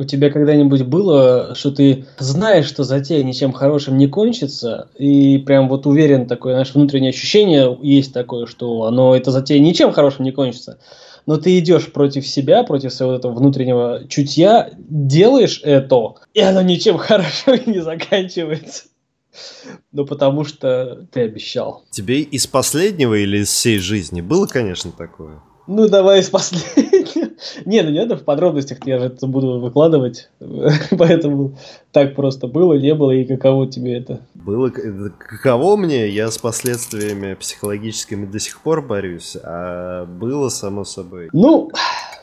У тебя когда-нибудь было, что ты знаешь, что затея ничем хорошим не кончится, и прям вот уверен, такое наше внутреннее ощущение есть такое, что оно, эта затея ничем хорошим не кончится, но ты идешь против себя, против своего этого внутреннего чутья, делаешь это, и оно ничем хорошим не заканчивается. Ну, потому что ты обещал. Тебе из последнего или из всей жизни было, конечно, такое? Ну, давай из последнего. Не, ну не надо в подробностях, я же это буду выкладывать. Поэтому так просто было, не было, и каково тебе это? Было каково мне, я с последствиями психологическими до сих пор борюсь, а было само собой. Ну,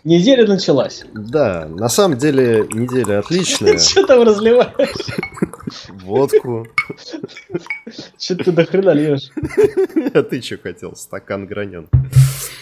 неделя началась. Да, на самом деле неделя отличная. Что там разливаешь? Водку. Что ты до хрена льешь? А ты что хотел? Стакан гранен.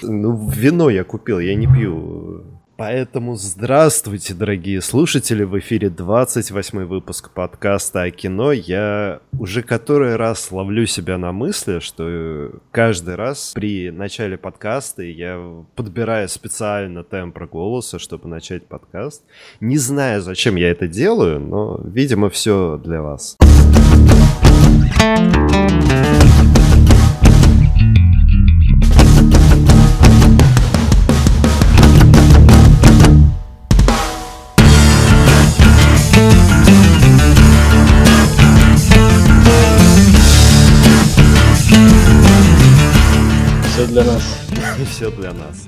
Ну, вино я купил, я не пью. Поэтому здравствуйте, дорогие слушатели! В эфире 28 выпуск подкаста о кино. Я уже который раз ловлю себя на мысли, что каждый раз при начале подкаста я подбираю специально тембр голоса, чтобы начать подкаст. Не знаю, зачем я это делаю, но, видимо, все для вас. Для нас. Все для нас.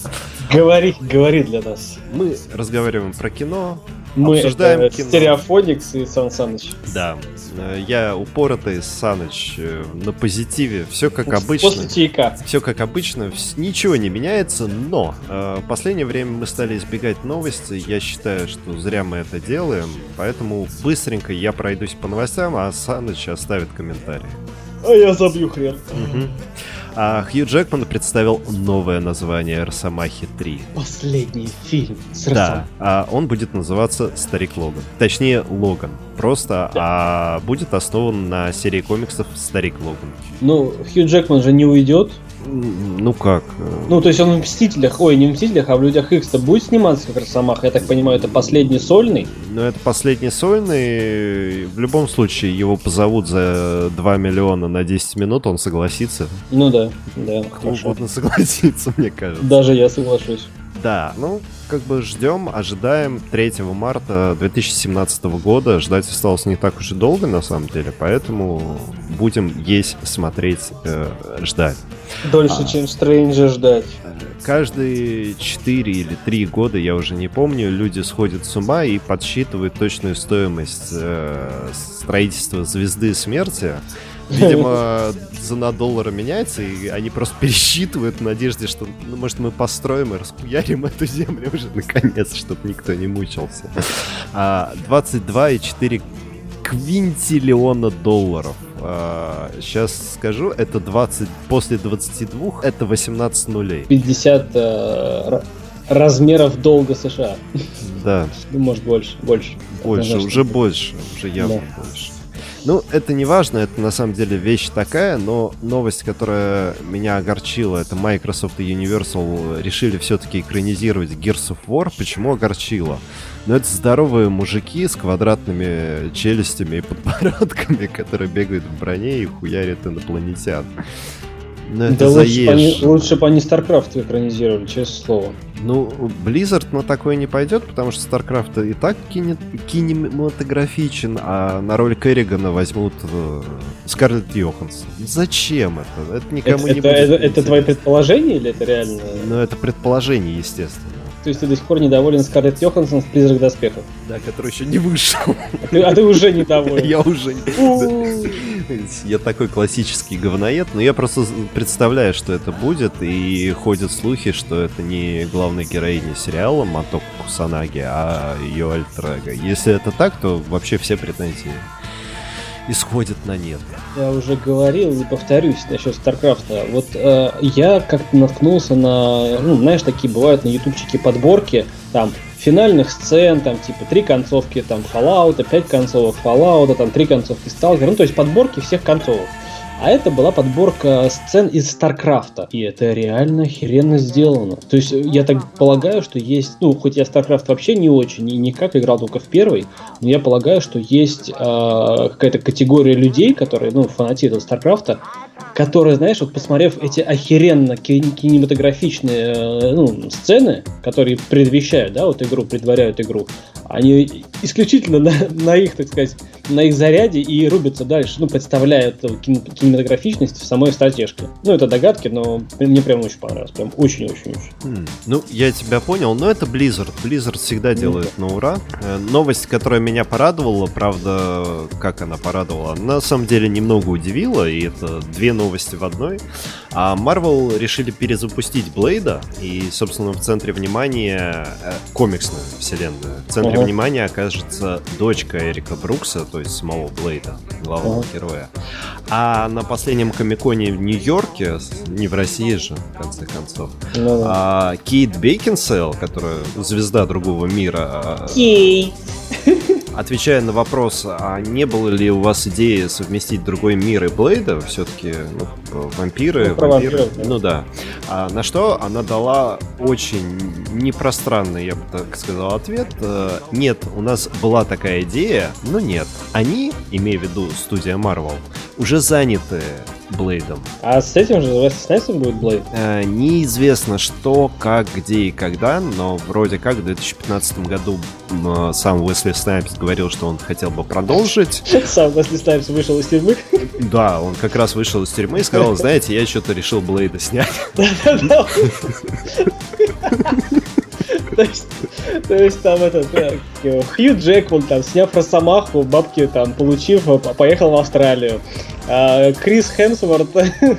Говори, говори для нас. Мы разговариваем про кино, Мы обсуждаем это кино. Стереофоникс и Сан Саныч. Да, э, я упоротый Саныч э, на позитиве, все как обычно. После чайка. Все как обычно, ничего не меняется, но э, в последнее время мы стали избегать новости. Я считаю, что зря мы это делаем, поэтому быстренько я пройдусь по новостям, а Саныч оставит комментарий. А я забью хрен. Мгм. А Хью Джекман представил новое название Росомахи 3. Последний фильм с Да, а он будет называться Старик Логан. Точнее, Логан. Просто, а будет основан на серии комиксов Старик Логан. Ну, Хью Джекман же не уйдет. Ну как? э, Ну, то есть он в Мстителях, ой, не в Мстителях, а в Людях Икс-то будет сниматься как Росомаха. Я так понимаю, это последний сольный. Ну, это последний сольный. В любом случае, его позовут за 2 миллиона на 10 минут, он согласится. Ну да, да, Кто хорошо. угодно согласится, мне кажется. Даже я соглашусь. Да, ну, как бы ждем, ожидаем 3 марта 2017 года. Ждать осталось не так уж и долго, на самом деле, поэтому будем есть, смотреть, э, ждать. Дольше, А. чем Стрэнджа ждать. Каждые 4 или 3 года, я уже не помню, люди сходят с ума и подсчитывают точную стоимость э, строительства звезды смерти. Видимо, цена доллара меняется, и они просто пересчитывают в надежде, что, ну, может, мы построим и распуярим эту землю уже наконец, чтобы никто не мучился. А, 22,4 квинтиллиона долларов. Сейчас скажу, это 20, после 22, это 18 нулей. 50 э, ра- размеров долга США. Да, Ну, может, больше. Больше. больше, Однозначно. уже больше, уже явно больше. Ну, это не важно, это на самом деле вещь такая, но новость, которая меня огорчила, это Microsoft и Universal решили все-таки экранизировать Gears of War. Почему огорчила? Ну, это здоровые мужики с квадратными челюстями и подбородками, которые бегают в броне и хуярят инопланетян. Ну, это Да лучше бы, они, заешь. лучше бы они StarCraft экранизировали, честное слово. Ну, Blizzard на такое не пойдет, потому что StarCraft и так кине- кинематографичен, а на роль Керригана возьмут э, Скарлетт Йоханссон. Зачем это? Это никому это, не это, будет это, это твои предположения или это реально? Ну, это предположение, естественно. То есть ты до сих пор недоволен Скарлетт Йоханссон в «Призрак доспехов». Да, который еще не вышел. А ты, а ты уже недоволен. Я уже... Я такой классический говноед, но я просто представляю, что это будет, и ходят слухи, что это не главная героиня сериала Маток Кусанаги, а ее альтер Если это так, то вообще все претензии исходят на нет. Я уже говорил и повторюсь насчет Старкрафта. Вот э, я как-то наткнулся на, ну, знаешь, такие бывают на ютубчике подборки, там, финальных сцен, там, типа, три концовки, там, Fallout, пять концовок Fallout, там, три концовки Stalker, ну, то есть подборки всех концовок. А это была подборка сцен из Старкрафта. И это реально охеренно сделано. То есть я так полагаю, что есть, ну, хоть я Старкрафт вообще не очень и никак играл только в первый, но я полагаю, что есть э, какая-то категория людей, которые, ну, фанатеют от Старкрафта, которые, знаешь, вот посмотрев эти охеренно кинематографичные э, ну, сцены, которые предвещают, да, вот игру, предваряют игру, они исключительно на, на их, так сказать, на их заряде и рубятся дальше, ну, представляют кинематографичность в самой стратежке. Ну, это догадки, но мне прям очень понравилось, прям очень-очень-очень. Mm. Ну, я тебя понял, но это Blizzard. Blizzard всегда делает mm. на ура. Э, новость, которая меня порадовала, правда, как она порадовала, на самом деле немного удивила, и это две новости в одной. А Marvel решили перезапустить Блейда, и, собственно, в центре внимания э, комиксную вселенную. В центре uh-huh. внимания окажется дочка Эрика Брукса, то есть самого Блейда, главного uh-huh. героя. А на последнем комиконе в Нью-Йорке, не в России же, в конце концов, uh-huh. а, Кейт Бейкинсейл, которая звезда другого мира... А, Кейт! Отвечая на вопрос, а не было ли у вас идеи совместить другой мир и Блейда, все-таки ну, вампиры, ну, вампиры, да. ну да. А на что она дала очень непространный, я бы так сказал, ответ. Э, нет, у нас была такая идея, но нет. Они, имея в виду студия Marvel, уже заняты Блейдом. А с этим же Уэсли Снайпсом будет Блейд? Э, неизвестно что, как, где и когда, но вроде как в 2015 году э, сам Уэсли Снайпс говорил, что он хотел бы продолжить. Сам Уэсли Снайпс вышел из тюрьмы? Да, он как раз вышел из тюрьмы и сказал, знаете, я что-то решил Блейда снять. То есть, то есть там этот Хью Джекман, там, сняв Росомаху, бабки там получив, поехал в Австралию. А Крис Хемсворт,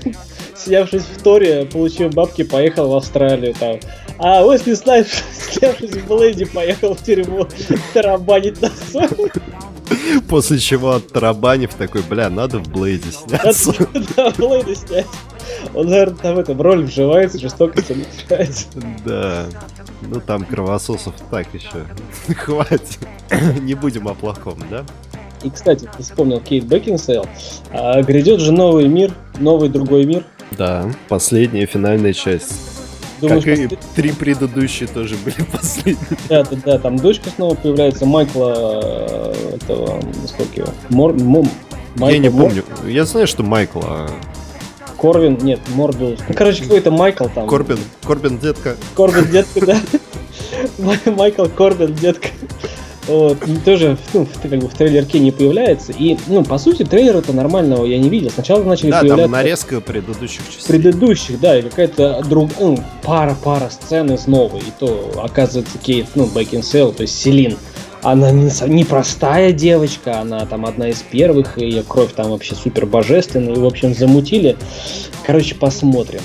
снявшись в Торе, получив бабки, поехал в Австралию. Там. А Уэсли Снайпс, снявшись в Блейде, поехал в тюрьму тарабанить на. После чего от тарабанив такой, бля, надо в Блейде сняться. Да, в Блейде снять. Он, наверное, там в роль вживается, жестокость отличается. Да. Ну там кровососов так еще. Хватит. Не будем о плохом, да? И, кстати, ты вспомнил Кейт Бекинсейл. А, грядет же новый мир, новый другой мир. Да, последняя финальная часть. Думаешь, как и три предыдущие тоже были последние. Да, да, да, там дочка снова появляется, Майкла, э, этого, сколько его, Мор, Мом, Майкл, Я не помню, я знаю, что Майкла. А Корвин, нет, Морбиус. Ну, короче, какой-то Майкл там. Корбин, Корбин детка. Корбин детка, да. Майкл Корбин детка. Вот, тоже ну, как бы в трейлерке не появляется. И, ну, по сути, трейлера-то нормального я не видел. Сначала начали да, появляться... там нарезка предыдущих частей. Предыдущих, да, или какая-то друг... ну, пара-пара сцен из новой. И то, оказывается, Кейт, ну, Бекинсейл, то есть Селин, она не простая девочка, она там одна из первых, и ее кровь там вообще супер божественная, и, в общем, замутили. Короче, посмотрим.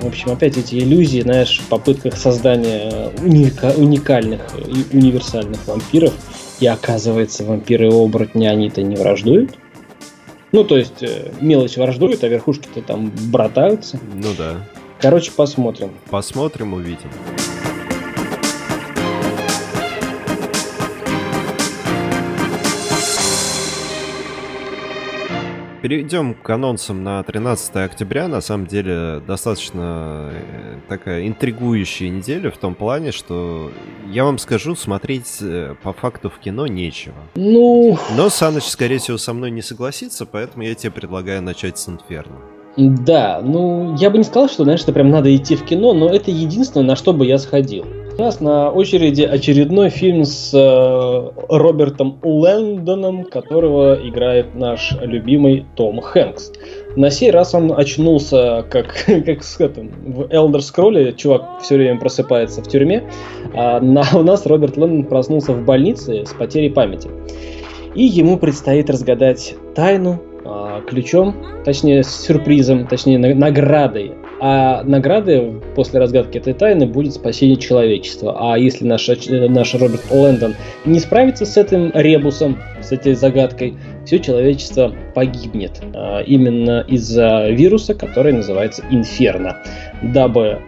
В общем, опять эти иллюзии, знаешь, в попытках создания уника- уникальных и универсальных вампиров, и оказывается, вампиры-оборотни, они-то не враждуют. Ну, то есть, э, мелочь враждует, а верхушки-то там братаются. Ну да. Короче, посмотрим. Посмотрим, увидим. Перейдем к анонсам на 13 октября. На самом деле, достаточно э, такая интригующая неделя в том плане, что я вам скажу, смотреть э, по факту в кино нечего. Ну... Но Саныч, скорее всего, со мной не согласится, поэтому я тебе предлагаю начать с Инферно. Да, ну, я бы не сказал, что, знаешь, что прям надо идти в кино, но это единственное, на что бы я сходил. У нас на очереди очередной фильм с э, Робертом Лэндоном, которого играет наш любимый Том Хэнкс. На сей раз он очнулся, как, как с этим, в Elder Scrolls, чувак все время просыпается в тюрьме, а на, у нас Роберт Лэндон проснулся в больнице с потерей памяти. И ему предстоит разгадать тайну а, ключом, точнее сюрпризом, точнее наградой а наградой после разгадки этой тайны будет спасение человечества. А если наш, наш Роберт Лэндон не справится с этим ребусом, с этой загадкой, все человечество погибнет. А, именно из-за вируса, который называется Инферно. Дабы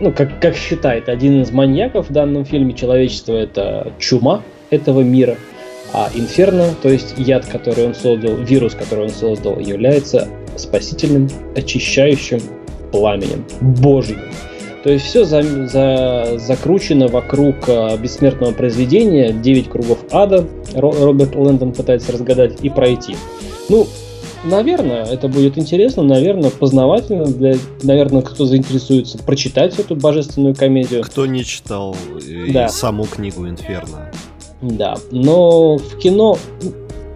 ну, как, как считает один из маньяков в данном фильме, человечество это чума этого мира, а инферно, то есть яд, который он создал, вирус, который он создал, является спасительным, очищающим пламенем Божьим. То есть все за, за, закручено вокруг а, бессмертного произведения, 9 кругов ада Роберт Лэндон пытается разгадать и пройти. Ну, наверное, это будет интересно, наверное, познавательно, для, наверное, кто заинтересуется прочитать эту божественную комедию. Кто не читал э, да. саму книгу Инферно. Да, но в кино,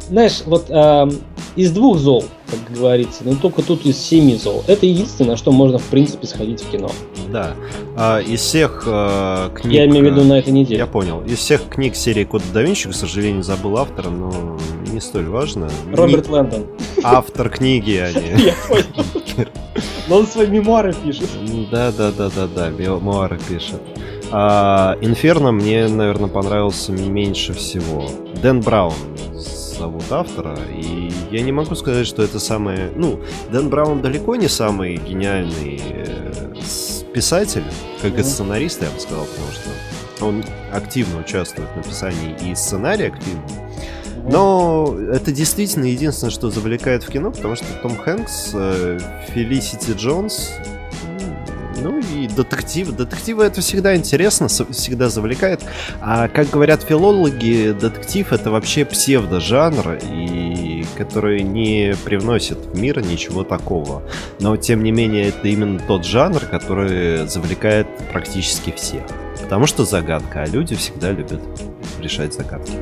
знаешь, вот э, из двух зол, как говорится, но только тут из семи зол. Это единственное, что можно, в принципе, сходить в кино. Да. А, из всех э, книг... Я имею в виду на этой неделе. Я понял. Из всех книг серии Код да Винчи, к сожалению, забыл автора, но не столь важно. Роберт не... Лэндон. Автор книги, а не... Я понял. Но он свои мемуары пишет. Да, да, да, да, да, мемуары пишет. А Инферно мне, наверное, понравился меньше всего. Дэн Браун зовут автора, и я не могу сказать, что это самое... Ну, Дэн Браун далеко не самый гениальный э, писатель, как и сценарист, я бы сказал, потому что он активно участвует в написании и сценария активно. Но это действительно единственное, что завлекает в кино, потому что Том Хэнкс, э, Фелисити Джонс, ну и детектив. Детективы это всегда интересно, всегда завлекает. А как говорят филологи, детектив это вообще псевдожанр, и который не привносит в мир ничего такого. Но тем не менее это именно тот жанр, который завлекает практически всех. Потому что загадка, а люди всегда любят решать загадки.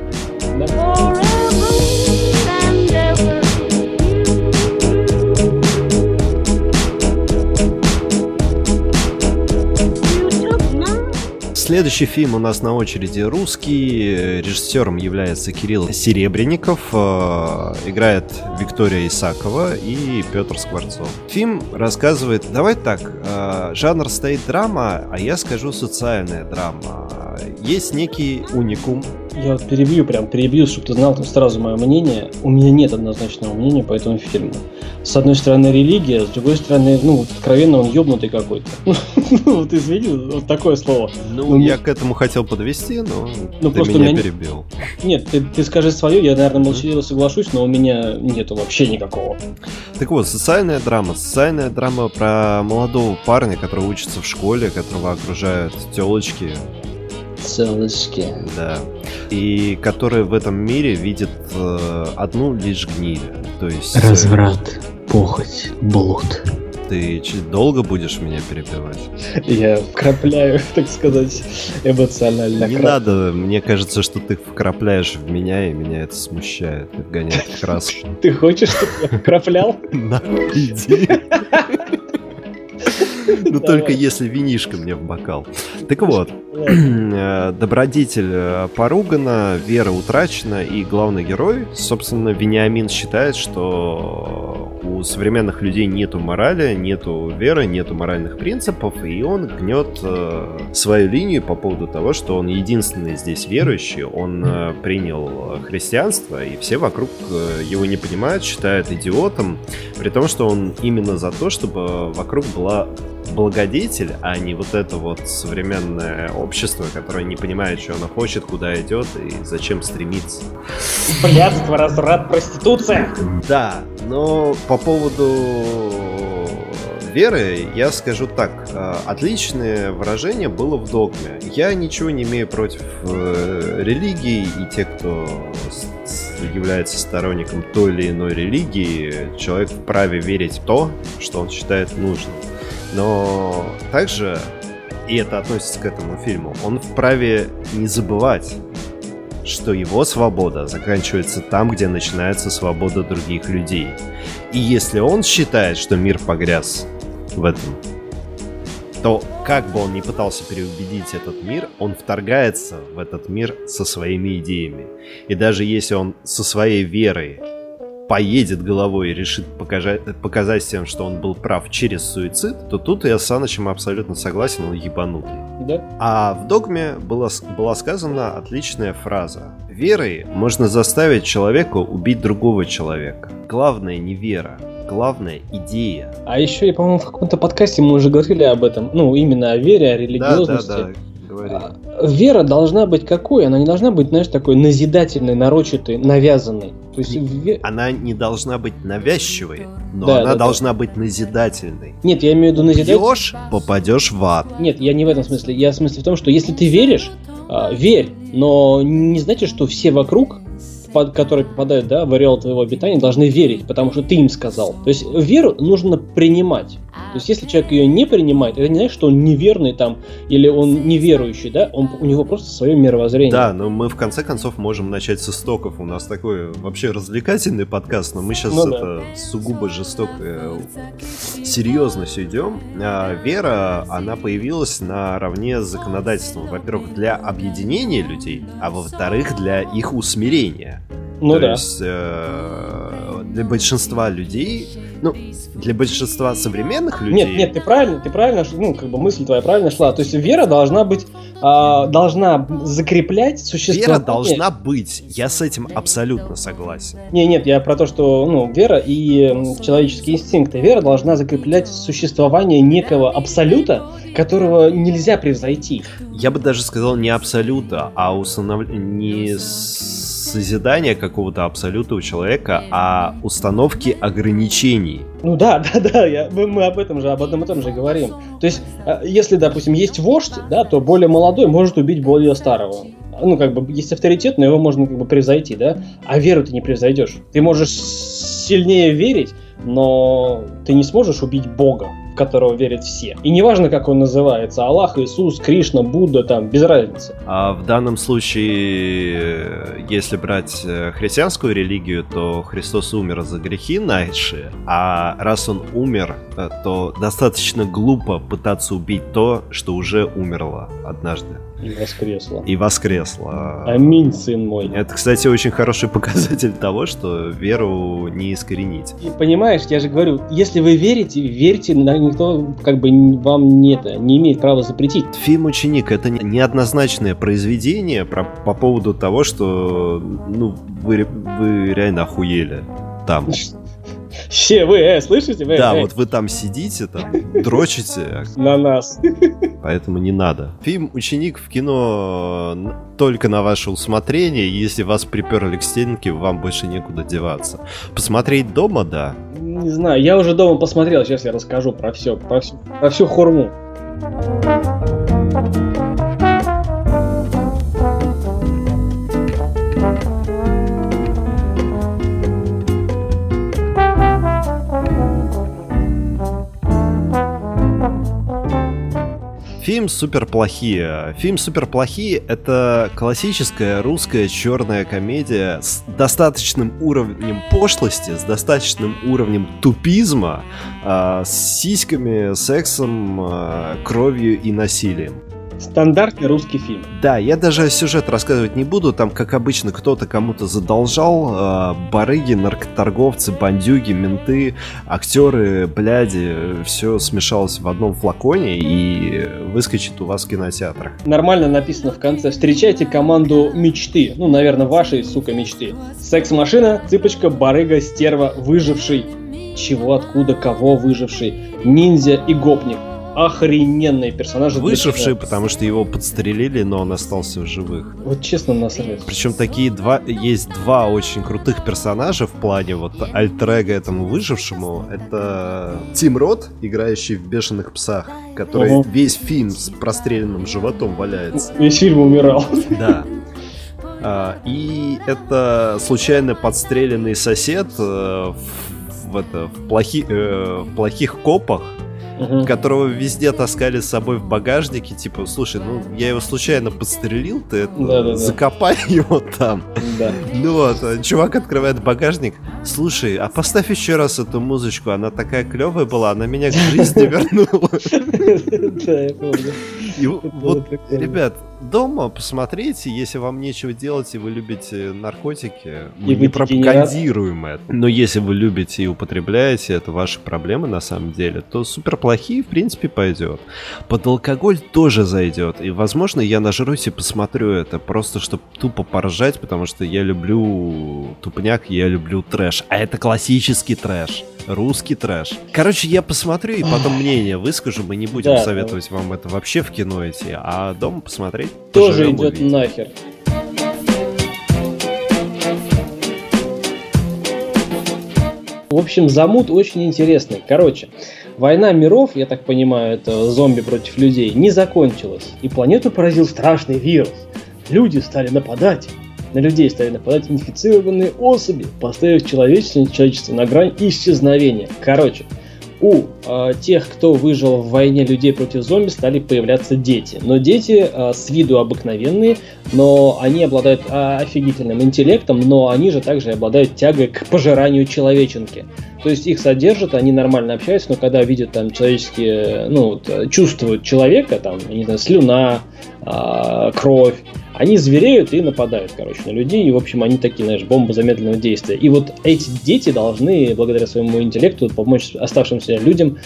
Следующий фильм у нас на очереди русский. Режиссером является Кирилл Серебренников. Э, играет Виктория Исакова и Петр Скворцов. Фильм рассказывает... Давай так, э, жанр стоит драма, а я скажу социальная драма. Есть некий уникум я вот перебью, прям перебью, чтобы ты знал там сразу мое мнение. У меня нет однозначного мнения по этому фильму. С одной стороны религия, с другой стороны, ну, вот, откровенно он ёбнутый какой-то. Ну, вот извини, вот такое слово. Ну, ну я к этому хотел подвести, но ну, ты меня перебил. Нет, ты, ты скажи свое, я, наверное, молчаливо соглашусь, но у меня нету вообще никакого. Так вот, социальная драма. Социальная драма про молодого парня, который учится в школе, которого окружают телочки, Целочки. Да. И которые в этом мире видят э, одну лишь гниль. То есть... Э, Разврат, похоть, блуд. Ты чуть долго будешь меня перебивать? Я вкрапляю, так сказать, эмоционально. Не надо, мне кажется, что ты вкрапляешь в меня, и меня это смущает, и вгоняет в краску. Ты хочешь, чтобы я вкраплял? На, иди. Ну только если винишка мне в бокал. Так вот, э, добродетель э, поругана, вера утрачена, и главный герой, собственно, Вениамин считает, что у современных людей нету морали, нету веры, нету моральных принципов, и он гнет э, свою линию по поводу того, что он единственный здесь верующий, он принял христианство, и все вокруг его не понимают, считают идиотом, при том, что он именно за то, чтобы вокруг была благодетель, а не вот это вот современное общество, которое не понимает, что оно хочет, куда идет и зачем стремится. Блядство, разврат, проституция! Да, но по поводу веры я скажу так. Э, отличное выражение было в догме. Я ничего не имею против э, религии и те, кто является сторонником той или иной религии, человек вправе верить в то, что он считает нужным. Но также, и это относится к этому фильму, он вправе не забывать, что его свобода заканчивается там, где начинается свобода других людей. И если он считает, что мир погряз в этом, то как бы он ни пытался переубедить этот мир, он вторгается в этот мир со своими идеями. И даже если он со своей верой поедет головой и решит показать, показать всем, что он был прав через суицид, то тут я с Санычем абсолютно согласен, он ебанутый. Да. А в «Догме» была, была сказана отличная фраза. Верой можно заставить человека убить другого человека. Главное не вера, главное идея. А еще, я, по-моему, в каком-то подкасте мы уже говорили об этом. Ну, именно о вере, о религиозности. Да, да, да Говори. А, вера должна быть какой? Она не должна быть, знаешь, такой назидательной, нарочатой, навязанной. То есть ве... Она не должна быть навязчивой, но да, она да, должна да. быть назидательной. Нет, я имею в виду назидательной. Пьешь, попадешь в ад. Нет, я не в этом смысле. Я в смысле в том, что если ты веришь, э, верь, но не значит, что все вокруг под, которые попадают да, в ореол твоего обитания, должны верить, потому что ты им сказал. То есть веру нужно принимать. То есть если человек ее не принимает, это не значит, что он неверный там, или он неверующий, да, он, у него просто свое мировоззрение. Да, но мы в конце концов можем начать с истоков. У нас такой вообще развлекательный подкаст, но мы сейчас ну, это да. сугубо жестоко, э, серьезно все идем. А вера, она появилась наравне с законодательством. Во-первых, для объединения людей, а во-вторых, для их усмирения. Ну То да. есть э, для большинства людей, ну, для большинства современных людей... Нет, нет, ты правильно, ты правильно, ну, как бы мысль твоя правильно шла. То есть вера должна быть, э, должна закреплять существование... Вера должна быть, я с этим абсолютно согласен. Не, нет, я про то, что, ну, вера и человеческие инстинкты. Вера должна закреплять существование некого абсолюта, которого нельзя превзойти. Я бы даже сказал не абсолюта, а установ... не созидания какого-то абсолюта у человека, а установки ограничений. Ну да, да, да, я, мы, мы об этом же, об одном и том же говорим. То есть, э, если, допустим, есть вождь, да, то более молодой может убить более старого. Ну, как бы, есть авторитет, но его можно как бы превзойти, да? А веру ты не превзойдешь. Ты можешь сильнее верить, но ты не сможешь убить Бога которого верят все. И неважно, как он называется, Аллах, Иисус, Кришна, Будда, там, без разницы. А в данном случае, если брать э, христианскую религию, то Христос умер за грехи наши, а раз он умер, э, то достаточно глупо пытаться убить то, что уже умерло однажды. И воскресла. И воскресла. Аминь, сын мой. Это, кстати, очень хороший показатель того, что веру не искоренить. И понимаешь, я же говорю, если вы верите, верьте, никто как бы вам не, это, не имеет права запретить. Фильм «Ученик» — это неоднозначное произведение про, по поводу того, что ну, вы, вы реально охуели там. Все, вы, э, слышите? Вы, да, э. вот вы там сидите, там, дрочите. На нас. Поэтому не надо. Фильм «Ученик» в кино только на ваше усмотрение. Если вас приперли к стенке, вам больше некуда деваться. Посмотреть дома, да. Не знаю, я уже дома посмотрел, сейчас я расскажу про все, про всю, про всю хурму. Фильм «Супер плохие». Фильм «Супер плохие» — это классическая русская черная комедия с достаточным уровнем пошлости, с достаточным уровнем тупизма, э, с сиськами, сексом, э, кровью и насилием. Стандартный русский фильм. Да, я даже сюжет рассказывать не буду. Там, как обычно, кто-то кому-то задолжал. Э, барыги, наркоторговцы, бандюги, менты, актеры, бляди. Все смешалось в одном флаконе и выскочит у вас в кинотеатрах. Нормально написано в конце. Встречайте команду мечты. Ну, наверное, вашей, сука, мечты. Секс-машина, цыпочка, барыга, стерва, выживший. Чего, откуда, кого выживший. Ниндзя и гопник охрененные персонажи. Вышивший, потому что его подстрелили, но он остался в живых. Вот честно насрать. Причем такие два, есть два очень крутых персонажа в плане вот альтрега этому выжившему. Это Тим Рот, играющий в «Бешеных псах», который угу. весь фильм с простреленным животом валяется. Весь фильм умирал. Да. А, и это случайно подстреленный сосед э, в, в, это, в, плохи, э, в плохих копах, угу. которого везде таскали с собой в багажнике, типа, слушай, ну я его случайно подстрелил, ты это, да, да, закопай да. его там. Да. Ну вот, а чувак открывает багажник, слушай, а поставь еще раз эту музычку, она такая клевая была, она меня к жизни вернула. Да, я помню. И вот, ребят, дома посмотрите, если вам нечего делать и вы любите наркотики, мы И не пропагандируем это. Но если вы любите и употребляете, это ваши проблемы на самом деле, то супер плохие в принципе пойдет. Под алкоголь тоже зайдет. И возможно я нажрусь и посмотрю это, просто чтобы тупо поржать, потому что я люблю тупняк, я люблю трэш. А это классический трэш. Русский трэш. Короче, я посмотрю и потом мнение выскажу. Мы не будем Да, советовать вам это вообще в кино идти, а дома посмотреть. Тоже поживем, идет увидим. нахер. В общем, замут очень интересный. Короче, война миров, я так понимаю, это зомби против людей, не закончилась. И планету поразил страшный вирус. Люди стали нападать. На людей стали нападать инфицированные особи, поставив человечество, человечество на грань исчезновения. Короче, у э, тех, кто выжил в войне людей против зомби, стали появляться дети. Но дети э, с виду обыкновенные, но они обладают э, офигительным интеллектом, но они же также обладают тягой к пожиранию человеченки. То есть их содержат, они нормально общаются, но когда видят там человеческие, ну, э, чувствуют человека, там, не знаю, слюна, а, кровь, они звереют и нападают, короче, на людей. И, в общем, они такие, знаешь, бомбы замедленного действия. И вот эти дети должны, благодаря своему интеллекту, помочь оставшимся людям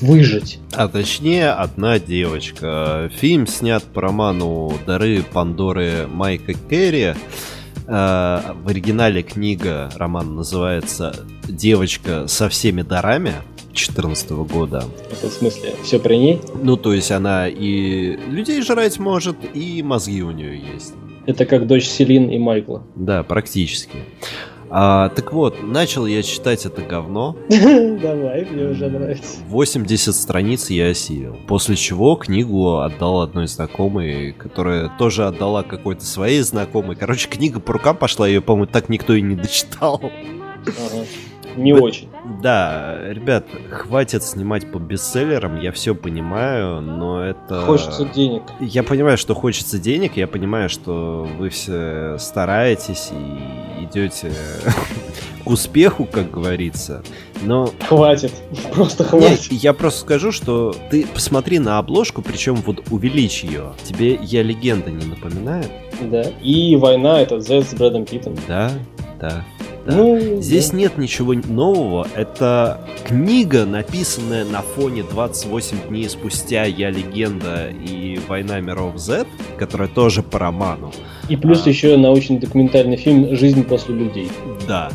выжить. А точнее, одна девочка. Фильм снят по роману «Дары Пандоры» Майка Керри. Э, В оригинале книга, роман называется «Девочка со всеми дарами» 2014 года. Это в смысле, все при ней. Ну, то есть она и людей жрать может, и мозги у нее есть. Это как дочь Селин и Майкла. Да, практически. А, так вот, начал я читать это говно. Давай, мне уже нравится. 80 страниц я осилил. После чего книгу отдал одной знакомой, которая тоже отдала какой-то своей знакомой. Короче, книга по рукам пошла, ее, по-моему, так никто и не дочитал. Ага. Не Б- очень. Да, ребят, хватит снимать по бестселлерам, я все понимаю, но это... Хочется денег. Я понимаю, что хочется денег, я понимаю, что вы все стараетесь и идете к успеху, как говорится, но Хватит. Просто хватит. я просто скажу, что ты посмотри на обложку, причем вот увеличь ее. Тебе я легенда не напоминает? Да. И война это Z с Брэдом Питтом. Да, да. Да. Ну, Здесь да. нет ничего нового. Это книга, написанная на фоне 28 дней спустя «Я легенда» и «Война миров Z», которая тоже по роману. И плюс А. еще научно-документальный фильм «Жизнь после людей». Да.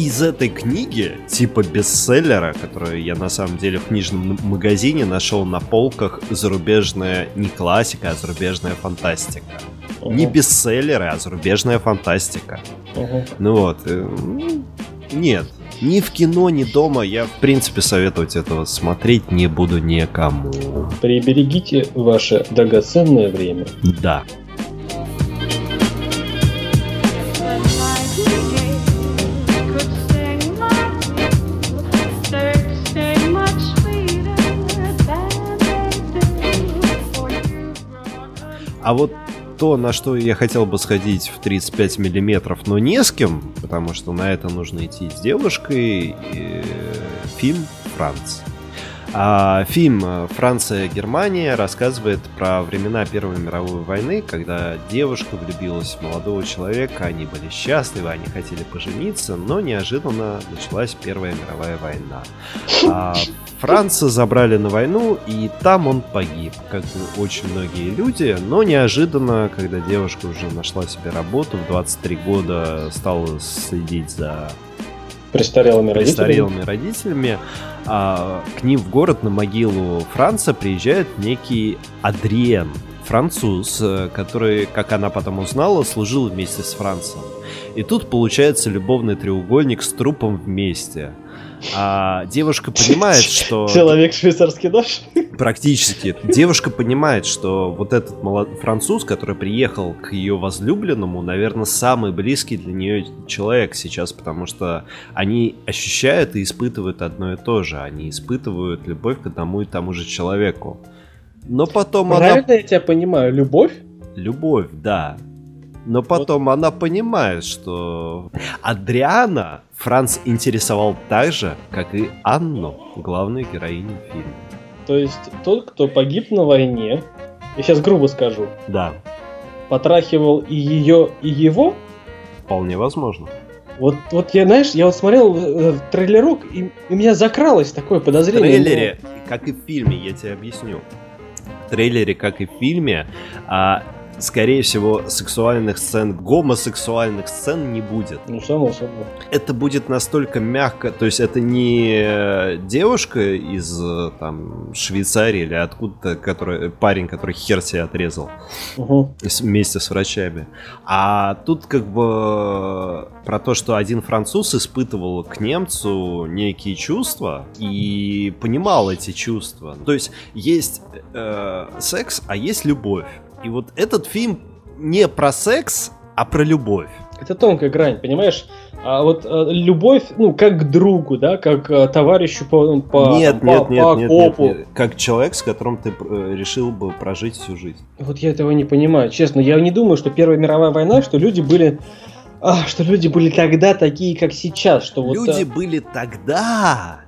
Из этой книги, типа бестселлера, которую я на самом деле в книжном магазине нашел на полках, зарубежная не классика, а зарубежная фантастика. Не Ага. бестселлеры, а зарубежная фантастика. Ага. Ну вот. э, м, Нет. Ни в кино, ни дома я, в принципе, советовать этого смотреть не буду никому. Приберегите ваше драгоценное время. Да. А вот то, на что я хотел бы сходить в 35 миллиметров, но не с кем, потому что на это нужно идти с девушкой, э, фильм «Франц». А фильм «Франция-Германия» рассказывает про времена Первой мировой войны, когда девушка влюбилась в молодого человека, они были счастливы, они хотели пожениться, но неожиданно началась Первая мировая война. А Франца забрали на войну, и там он погиб, как и очень многие люди, но неожиданно, когда девушка уже нашла себе работу, в 23 года стала следить за Престарелыми родителями. престарелыми родителями, а, к ним в город на могилу Франца приезжает некий Адриен, француз, э, который, как она потом узнала, служил вместе с Францем. И тут получается любовный треугольник с трупом вместе. А девушка понимает, что... Человек швейцарский нож. Практически. Девушка понимает, что вот этот молод- француз, который приехал к ее возлюбленному, наверное, самый близкий для нее человек сейчас, потому что они ощущают и испытывают одно и то же. Они испытывают любовь к одному и тому же человеку. Но потом она... Правильно я тебя понимаю? Любовь? Любовь, да. Но потом она понимает, что Адриана Франц интересовал так же, как и Анну, главную героиню фильма. То есть тот, кто погиб на войне, я сейчас грубо скажу, Да. потрахивал и ее, и его? Вполне возможно. Вот, вот я, знаешь, я вот смотрел э, трейлерок, и у меня закралось такое В подозрение. трейлере, как и в фильме, я тебе объясню. В трейлере, как и в фильме, а, скорее всего, сексуальных сцен, гомосексуальных сцен не будет. Ну, само собой. Это будет настолько мягко, то есть это не э, девушка из э, там Швейцарии или откуда-то, который, парень, который хер себе отрезал Угу. вместе с врачами. А тут как бы про то, что один француз испытывал к немцу некие чувства и понимал эти чувства. То есть есть э, секс, а есть любовь. И вот этот фильм не про секс, а про любовь. Это тонкая грань, понимаешь? А вот э, любовь, ну, как к другу, да, как э, товарищу по, по, нет, там, нет, по, нет, по нет, нет, окопу. нет. Как человек, с которым ты э, решил бы прожить всю жизнь. Вот я этого не понимаю, честно. Я не думаю, что Первая мировая война, что люди были... а, что люди были тогда такие, как сейчас. Что вот, Люди э, были тогда.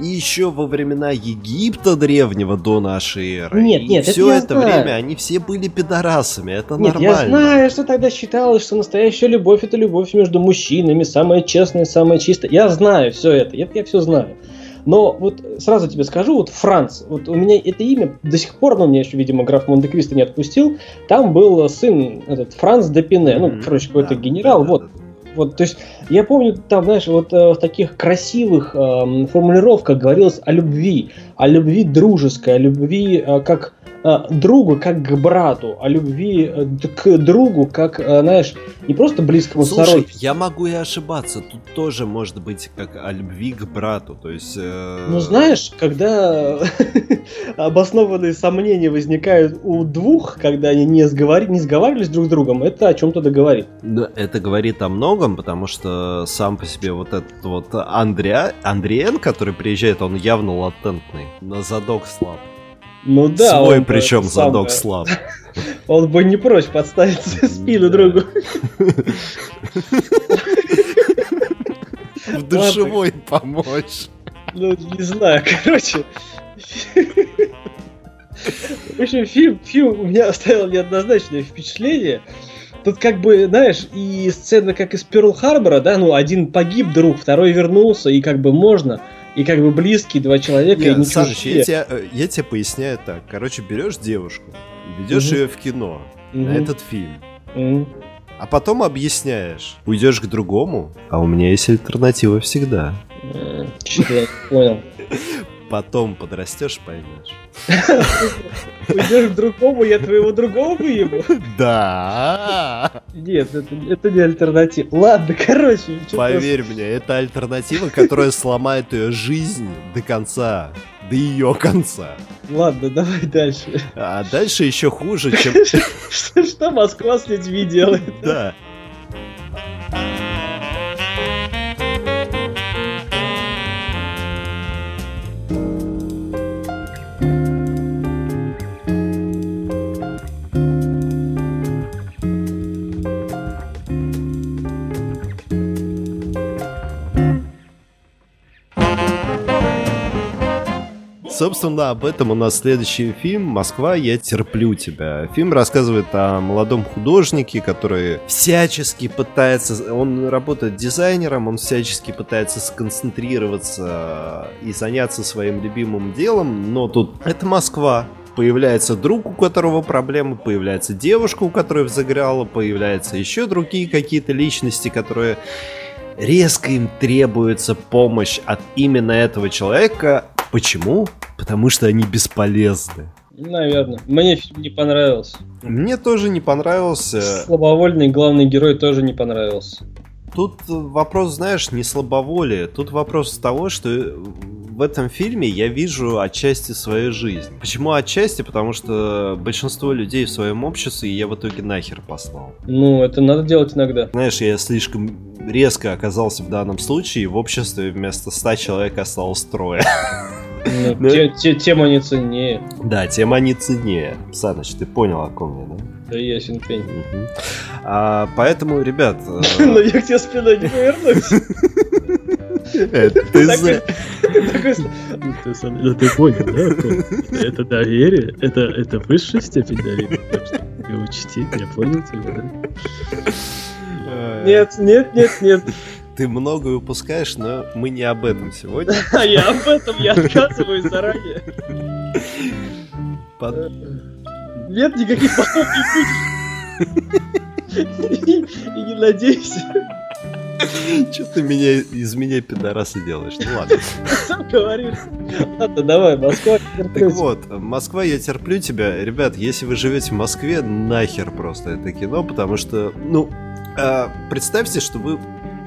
И еще во времена Египта древнего до нашей эры. Нет, и нет, это все я это знаю. время они все были пидорасами. Это Нет, нормально. я знаю, что тогда считалось, что настоящая любовь это любовь между мужчинами, самая честная, самая чистая. Я знаю все это, это я все знаю. Но вот сразу тебе скажу, вот Франц, вот у меня это имя до сих пор, ну, меня еще, видимо, граф Монте-Кристо не отпустил, там был сын, этот, Франц де Пине, ну, короче, какой-то Да, генерал, да, вот, да, да. Вот, то есть, я помню, там, знаешь, вот э, в таких красивых эм, формулировках говорилось о любви, о любви дружеской, о любви э, как э, другу, как к брату, о любви э, к другу, как, э, знаешь, не просто близкому Слушай, сородичу. я могу и ошибаться. Тут тоже может быть как о любви к брату. То есть. э, Ну, знаешь, когда обоснованные сомнения возникают у двух, когда они не, сговори- не сговаривались друг с другом, это о чем-то договорит. Да, это говорит о многом, потому что сам по себе вот этот вот Андреа, Андриен, который приезжает, он явно латентный, на задок слаб. Ну да, Свой причем задок самое, слаб. Он бы не прочь подставить спину другу. В душевой помочь. Ну, не знаю, короче. В общем, фильм, фильм у меня оставил неоднозначное впечатление. Тут как бы, знаешь, и сцена как из Перл Харбора, да, ну, один погиб друг, второй вернулся, и как бы можно, и как бы близкие два человека, и Нет, не Саныч, чужие. я тебе, э, я тебе поясняю так. Короче, берешь девушку, ведешь Мгм. ее в кино на Мгм. этот фильм, Мгм. а потом объясняешь. Уйдешь к другому, а у меня есть альтернатива всегда. Э, Чё-то я понял. Потом подрастешь, поймешь. Уйдешь к другому, я твоего другого выебу. Да. Нет, это, это не альтернатива. Ладно, короче. Поверь мне, это альтернатива, которая сломает ее жизнь до конца. До ее конца. Ладно, давай дальше. А дальше еще хуже, чем... Что Москва с людьми делает? Да. Собственно, об этом у нас следующий фильм «Москва, я терплю тебя». Фильм рассказывает о молодом художнике, который всячески пытается... Он работает дизайнером, он всячески пытается сконцентрироваться и заняться своим любимым делом, но тут это Москва. Появляется друг, у которого проблемы, появляется девушка, у которой взыграла, появляются еще другие какие-то личности, которые резко им требуется помощь от именно этого человека. Почему? Потому что они бесполезны. Наверное. Мне фильм не понравился. Мне тоже не понравился. Слабовольный главный герой тоже не понравился. Тут вопрос, знаешь, не слабоволие. Тут вопрос того, что в этом фильме я вижу отчасти свою жизнь. Почему отчасти? Потому что большинство людей в своем обществе я в итоге нахер послал. Ну, это надо делать иногда. Знаешь, я слишком резко оказался в данном случае, и в обществе вместо 100 человек осталось трое. Ну, Ну, те- те- Тема не ценнее. Да, тема не ценнее. Саныч, ты понял, о ком я, да? Да ясен пень. Мгм. А, поэтому, ребят, Но э, я к тебе спиной не повернусь. ты за- Такой- ты, сам- ты понял, да? Это доверие, это, это высшая степень доверия. Так что и учти. Я понял тебя, да? Нет, нет, нет, нет. Ты многое упускаешь, но мы не об этом сегодня. А я об этом, я отказываюсь заранее. Нет никаких потом не. И не надейся. Чё ты меня из меня пидораса делаешь? Ну ладно. Сам говоришь. Ладно, давай, Москва. Так вот, Москва, я терплю тебя. Ребят, если вы живете в Москве, нахер просто это кино, потому что, ну, а, представьте, что вы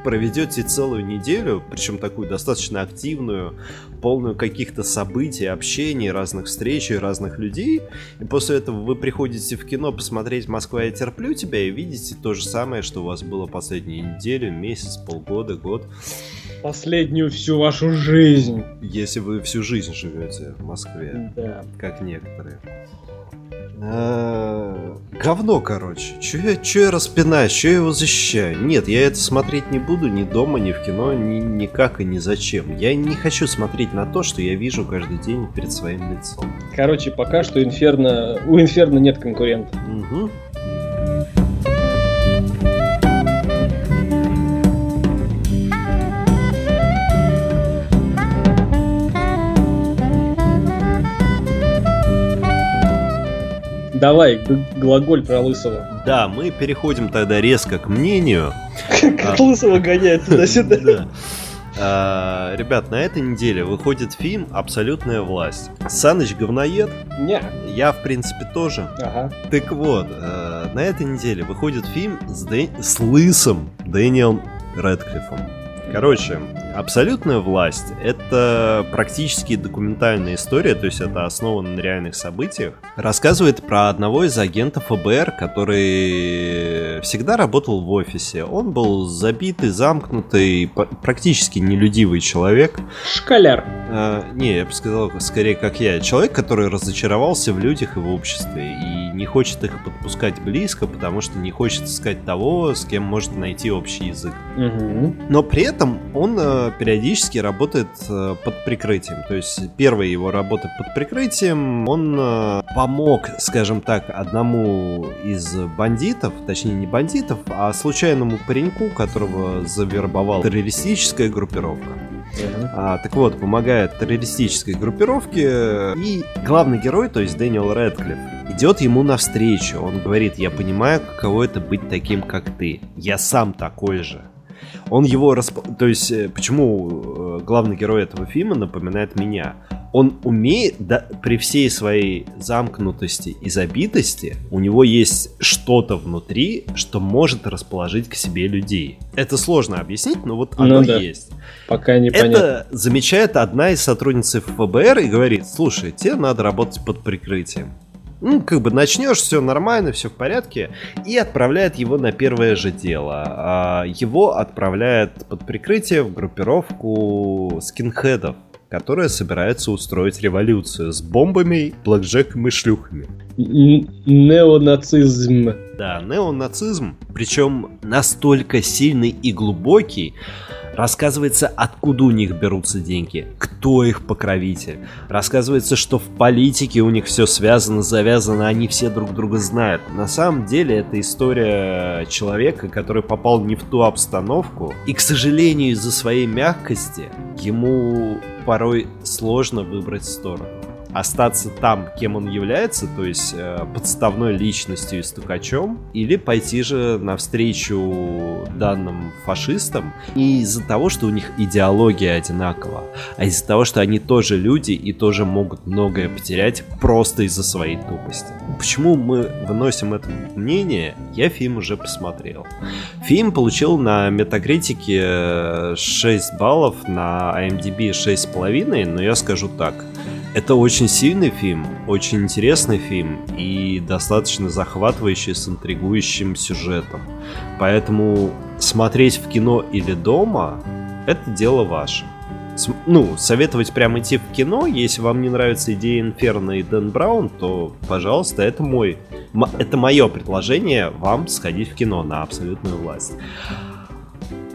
проведете целую неделю, причем такую достаточно активную, полную каких-то событий, общений, разных встреч и разных людей, и после этого вы приходите в кино посмотреть «Москва, я терплю тебя» и видите то же самое, что у вас было последнюю неделю, месяц, полгода, год, Последнюю всю вашу жизнь. если вы всю жизнь живете в Москве. Да. как некоторые. А, Говно, короче. Че я, чё я распинаюсь, че я его защищаю? Нет, я это смотреть не буду ни дома, ни в кино, ни никак и ни зачем. Я не хочу смотреть на то, что я вижу каждый день перед своим лицом. Короче, пока что Инферно... у Инферно нет конкурента. Мгм. Давай, глаголь про Лысого. Да, мы переходим тогда резко к мнению. Как Лысого гоняет туда-сюда. Да. А, Ребят, на этой неделе выходит фильм «Абсолютная власть». Саныч говноед, Ня. я в принципе тоже. Ага. Так вот, э, на этой неделе выходит фильм с, Дэ- с лысым Дэниелом Рэдклиффом. Короче, абсолютная власть — это практически документальная история, то есть это основано на реальных событиях. Рассказывает про одного из агентов ФБР, который всегда работал в офисе. Он был забитый, замкнутый, практически нелюдивый человек. Школяр. А, не, я бы сказал, скорее как я. Человек, который разочаровался в людях и в обществе и не хочет их подпускать близко, потому что не хочет искать того, с кем может найти общий язык. Угу. Но при этом он э, периодически работает э, под прикрытием. То есть первая его работа под прикрытием, он э, помог, скажем так, одному из бандитов, точнее не бандитов, а случайному пареньку, которого завербовала террористическая группировка. А, так вот, помогает террористической группировке. И главный герой, то есть Дэниел Рэдклифф, идет ему навстречу. Он говорит, я понимаю, каково это быть таким, как ты. Я сам такой же. Он его расп... То есть, э, почему э, главный герой этого фильма напоминает меня? Он умеет, да, при всей своей замкнутости и забитости, у него есть что-то внутри, что может расположить к себе людей. Это сложно объяснить, но вот оно Ну да. есть. Пока непонятно. Это замечает одна из сотрудниц ФБР и говорит, слушай, тебе надо работать под прикрытием. Ну, как бы начнешь, все нормально, все в порядке, и отправляет его на первое же дело. А его отправляет под прикрытие в группировку скинхедов, которая собирается устроить революцию с бомбами, блэкджеком и шлюхами. Неонацизм. Да, неонацизм, причем настолько сильный и глубокий, рассказывается, откуда у них берутся деньги, кто их покровитель. Рассказывается, что в политике у них все связано, завязано, они все друг друга знают. На самом деле это история человека, который попал не в ту обстановку, и, к сожалению, из-за своей мягкости ему порой сложно выбрать сторону остаться там, кем он является, то есть э, подставной личностью и стукачом, или пойти же навстречу данным фашистам, и из-за того, что у них идеология одинакова, а из-за того, что они тоже люди и тоже могут многое потерять просто из-за своей тупости. Почему мы выносим это мнение, я фильм уже посмотрел. Фильм получил на Метакритике э, 6 баллов, на IMDb 6,5, но я скажу так. Это очень сильный фильм, очень интересный фильм и достаточно захватывающий с интригующим сюжетом. Поэтому смотреть в кино или дома – это дело ваше. С- Ну, советовать прям идти в кино, если вам не нравится идея Инферно и Дэн Браун, то, пожалуйста, это мой, это мое предложение вам сходить в кино на абсолютную власть.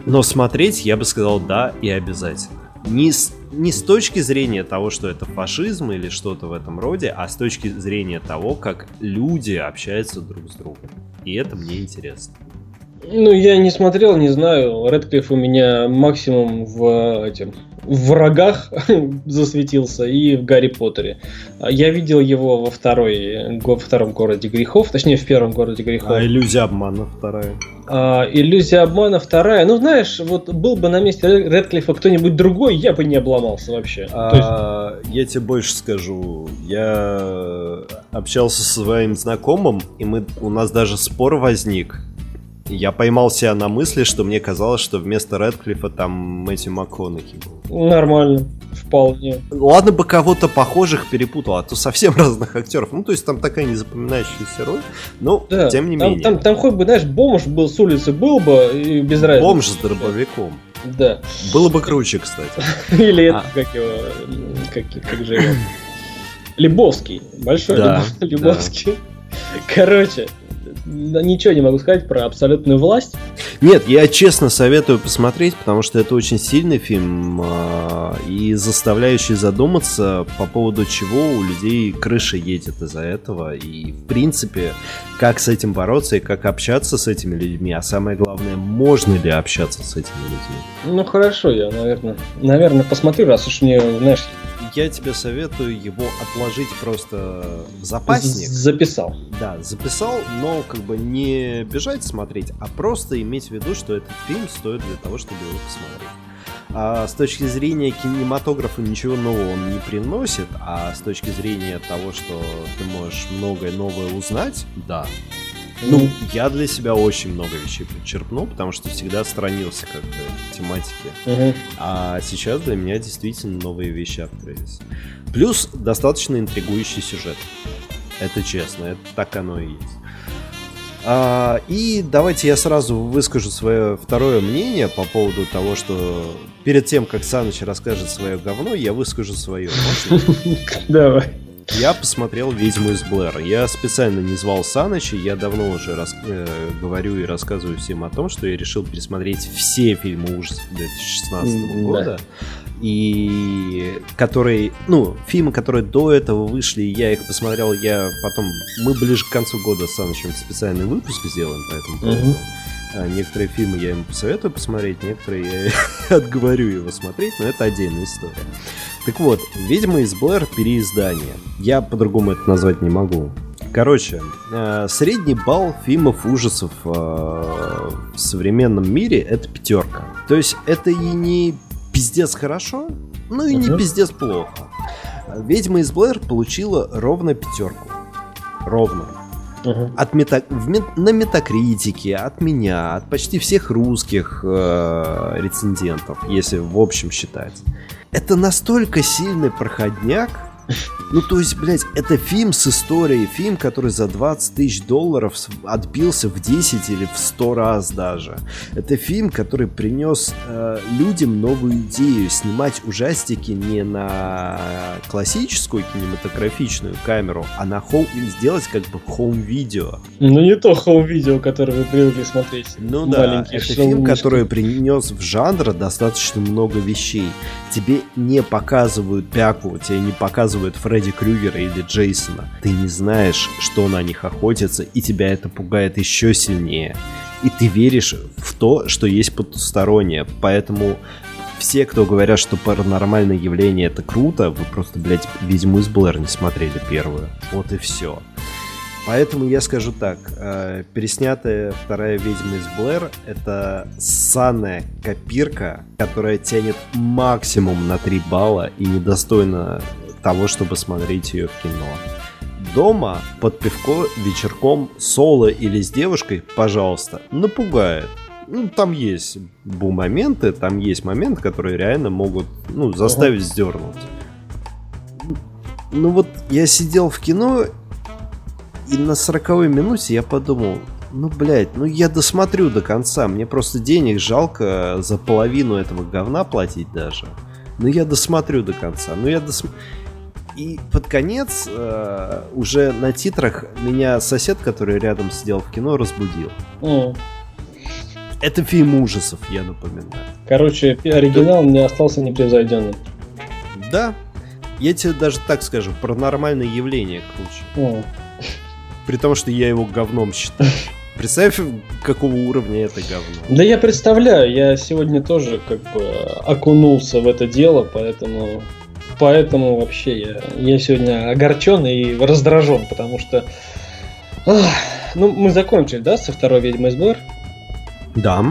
Но смотреть, я бы сказал, да и обязательно. Не не с точки зрения того, что это фашизм или что-то в этом роде, а с точки зрения того, как люди общаются друг с другом. И это мне интересно. Ну, я не смотрел, не знаю. Редклифф у меня максимум в этим в врагах засветился и в Гарри Поттере. А Я видел его во второй, го- втором городе грехов, точнее в первом городе грехов. А иллюзия обмана вторая. А, иллюзия обмана вторая. Ну, знаешь, вот был бы на месте Ред- Редклиффа кто-нибудь другой, я бы не обломался вообще. То есть, А, я тебе больше скажу. Я общался со своим знакомым, и мы, у нас даже спор возник. Я поймал себя на мысли, что мне казалось, что вместо Редклифа там Мэтью МакКонахи был. нормально, вполне. Ладно бы кого-то похожих перепутал, а то совсем разных актеров. Ну, то есть там такая незапоминающаяся роль. Но, Да, тем не там, менее. Там, там хоть бы, знаешь, бомж был с улицы, был бы, и без разницы. Бомж с дробовиком. Да. Было бы круче, кстати. Или это, А. как его, как, как же его? Лебовский. Большой Лебовский. Короче, ничего не могу сказать про абсолютную власть. Нет, я честно советую посмотреть, потому что это очень сильный фильм а, и заставляющий задуматься по поводу чего у людей крыша едет из-за этого. И, в принципе, как с этим бороться и как общаться с этими людьми. А самое главное, можно ли общаться с этими людьми. Ну хорошо, я, наверное, наверное, посмотрю, раз уж мне, знаешь, Я тебе советую его отложить просто в запасник. записал. Да, записал, но как бы не бежать смотреть, а просто иметь в виду, что этот фильм стоит для того, чтобы его посмотреть. А с точки зрения кинематографа ничего нового он не приносит, а с точки зрения того, что ты можешь многое новое узнать, да. Ну, я для себя очень много вещей подчерпнул, потому что всегда сторонился как-то тематики. Мгм. А сейчас для меня действительно новые вещи открылись. Плюс достаточно интригующий сюжет. Это честно, это так оно и есть. А, и давайте я сразу выскажу свое второе мнение по поводу того, что перед тем, как Саныч расскажет свое говно, я выскажу свое. Давай. Я посмотрел «Ведьму из Блэр». Я специально не звал Саныча, я давно уже рас- э, говорю и рассказываю всем о том, что я решил пересмотреть все фильмы ужасов 2016 М, года. И которые, ну, фильмы, которые до этого вышли, я их посмотрел, я потом, мы ближе к концу года с Санычем специальный выпуск сделаем по этому поводу. А Некоторые фильмы я ему посоветую посмотреть, некоторые я отговорю его смотреть, но это отдельная история. Так вот, «Ведьма из Блэр» переиздание. Я по-другому это назвать не могу. Короче, э, средний балл фильмов ужасов э, в современном мире это пятерка. То есть это и не пиздец хорошо, ну и не Мгм. пиздец плохо. «Ведьма из Блэр» получила ровно пятерку. Ровно Мгм. от мета... в мет- на метакритике, от меня, от почти всех русских э, рецензентов, если в общем считать. Это настолько сильный проходняк. Ну, то есть, блядь, это фильм с историей, фильм, который за 20 тысяч долларов отбился в 10 или в 100 раз даже. Это фильм, который принес э, людям новую идею снимать ужастики не на классическую кинематографичную камеру, а на home, сделать как бы home-видео. Ну не то home-видео, которое вы привыкли смотреть. Ну да, это фильм, шалунишки. который принес в жанр достаточно много вещей. Тебе не показывают бяку, тебе не показывают Фредди Крюгера или Джейсона. Ты не знаешь, что на них охотится, и тебя это пугает еще сильнее. И ты веришь в то, что есть потустороннее. Поэтому все, кто говорят, что паранормальное явление это круто, вы просто, блядь, «Ведьму из Блэр» не смотрели первую. Вот и все. Поэтому я скажу так, э, переснятая вторая «Ведьма из Блэр» — это ссаная копирка, которая тянет максимум на 3 балла и недостойна того, чтобы смотреть ее в кино. Дома, под пивко, вечерком, соло или с девушкой, пожалуйста, напугает. Ну, там есть бу-моменты, там есть моменты, которые реально могут, ну, заставить сдернуть. Ну вот, я сидел в кино, и на 40 минуте я подумал, ну, блядь, ну я досмотрю до конца. Мне просто денег жалко за половину этого говна платить даже. Но я досмотрю до конца. Ну, я досмотрю. И под конец, э, уже на титрах, меня сосед, который рядом сидел в кино, разбудил. М. Это фильм ужасов, я напоминаю. Короче, оригинал мне остался непревзойденным. Да, я тебе даже так скажу, паранормальное явление круче. О, При том, что я его говном считаю. Представь, какого уровня это говно. Да я представляю, я сегодня тоже как бы окунулся в это дело, поэтому поэтому вообще я, я сегодня огорчен и раздражен, потому что ах, ну мы закончили, да, со второй ведьмой СБР? Да.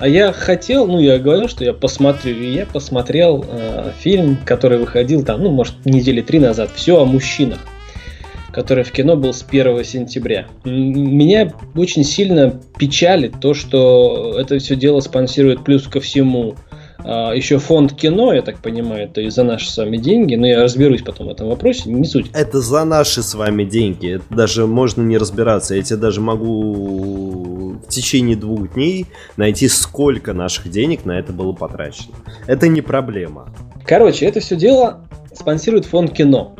А я хотел, ну я говорил, что я посмотрю, и я посмотрел э, фильм, который выходил там, ну может недели три назад, все о мужчинах, который в кино был с 1 сентября. Меня очень сильно печалит то, что это все дело спонсирует плюс ко всему еще фонд кино, я так понимаю, это и за наши с вами деньги, но я разберусь потом в этом вопросе, не суть. Это за наши с вами деньги. Это даже можно не разбираться. Я тебе даже могу в течение двух дней найти, сколько наших денег на это было потрачено. Это не проблема. Короче, это все дело спонсирует фонд кино.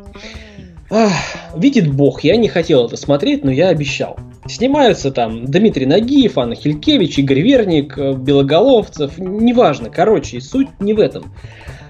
Ах, видит бог, я не хотел это смотреть, но я обещал. Снимаются там Дмитрий Нагиев, Анна Хилькевич, Игорь Верник, э, Белоголовцев, неважно, короче, суть не в этом.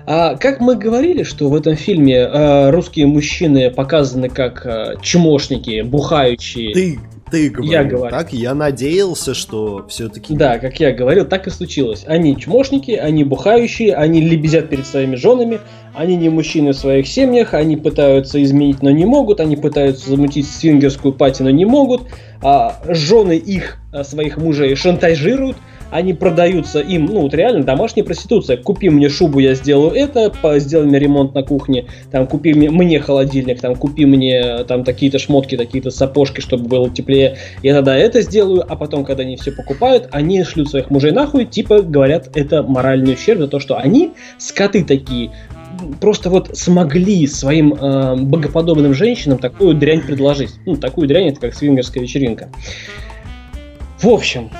А как мы говорили, что в этом фильме э, русские мужчины показаны как э, чмошники, бухающие. Ты, ты говорил Я говорю. так, я надеялся, что все-таки... Да, как я говорил, так и случилось. Они чмошники, они бухающие, они лебезят перед своими женами, они не мужчины в своих семьях, они пытаются изменить, но не могут, они пытаются замутить свингерскую пати, но не могут. А жены их, а, своих мужей, шантажируют, они продаются им, ну вот реально домашняя проституция. Купи мне шубу, я сделаю это, сделай мне ремонт на кухне, там купи мне, мне холодильник, там купи мне там такие-то шмотки, такие-то сапожки, чтобы было теплее. Я тогда это сделаю, а потом, когда они все покупают, они шлют своих мужей нахуй, типа говорят, это моральный ущерб за то, что они скоты такие, просто вот смогли своим э, богоподобным женщинам такую дрянь предложить. Ну, такую дрянь, это как свингерская вечеринка. В общем,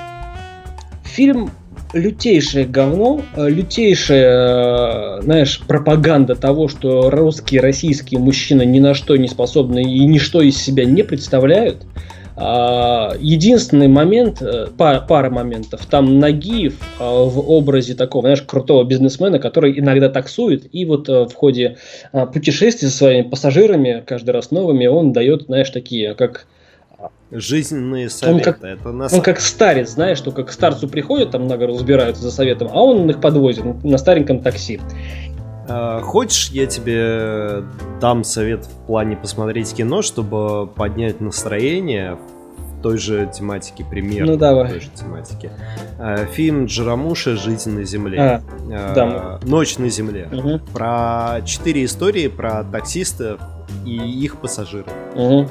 фильм лютейшее говно, э, лютейшая, э, знаешь, пропаганда того, что русские, российские мужчины ни на что не способны и ничто из себя не представляют. А, Единственный момент, э, па- пара моментов, там Нагиев в образе такого, знаешь, крутого бизнесмена, который иногда таксует, и вот в ходе путешествий со своими пассажирами, каждый раз новыми, он дает, знаешь, такие, как Жизненные советы. как- это на он как старец, знаешь, что как к старцу приходят, там много разбираются за советом, а он их подвозит на стареньком такси. А, Хочешь, я тебе дам совет в плане посмотреть кино, чтобы поднять настроение в той же тематике, примерно Ну, давай. в той же тематике. А, Фильм Джарамуша «Жизнь на земле». А, А, да. «Ночь на земле». Мгм, Про четыре истории про таксистов и их пассажиров. мгм.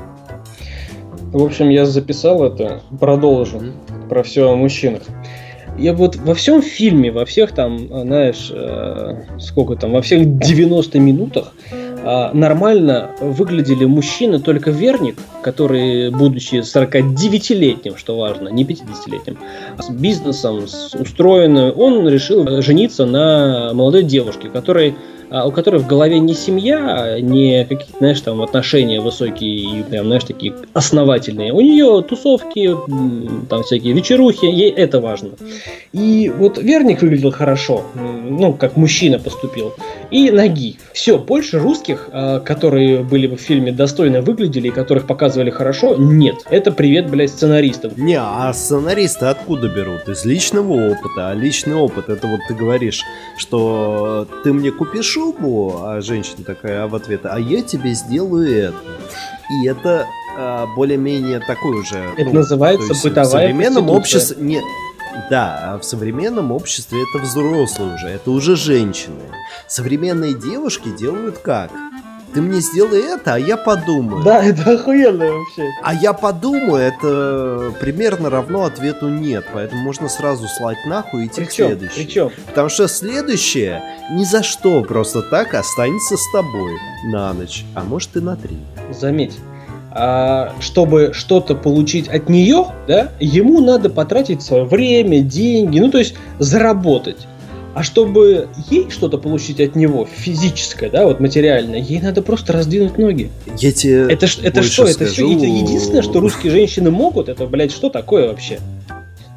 В общем, я записал это, продолжу про все о мужчинах. Я вот во всем фильме, во всех там, а, знаешь, э, сколько там, во всех 90 минутах а, нормально выглядели мужчины, только Верник, который, будучи 49-летним, что важно, не 50-летним, а с бизнесом, с устроенным, он решил жениться на молодой девушке, которой а, у которой в голове не семья, а не какие-то, знаешь, там отношения высокие и прям, знаешь, такие основательные. У нее тусовки, там всякие вечерухи, ей это важно. И вот Верник выглядел хорошо, ну, как мужчина поступил. И Ноги. Все, больше русских, а, которые были бы в фильме достойно выглядели и которых показывали хорошо, нет. Это привет, блядь, сценаристам. Не, а сценаристы откуда берут? Из личного опыта. А личный опыт, это вот ты говоришь, что ты мне купи шубу, а женщина такая в ответ, а я тебе сделаю это. И это а, более-менее такой уже... Это ну, называется бытовая В современном обществе... Не, да, а в современном обществе это взрослые уже, это уже женщины. Современные девушки делают как? Ты мне сделай это, а я подумаю. Да, это охуенно вообще. А я подумаю, это примерно равно ответу нет, поэтому можно сразу слать нахуй и идти к Причем, следующей. причем, Потому что следующее ни за что просто так останется с тобой на ночь, а может и на три. заметь, чтобы что-то получить от нее, да, ему надо потратить свое время, деньги, ну то есть заработать. А чтобы ей что-то получить от него, физическое, да, вот материальное, ей надо просто раздвинуть ноги. Я тебе Это, это что? Это все скажу. это единственное, что русские женщины могут? Это, блядь, что такое вообще?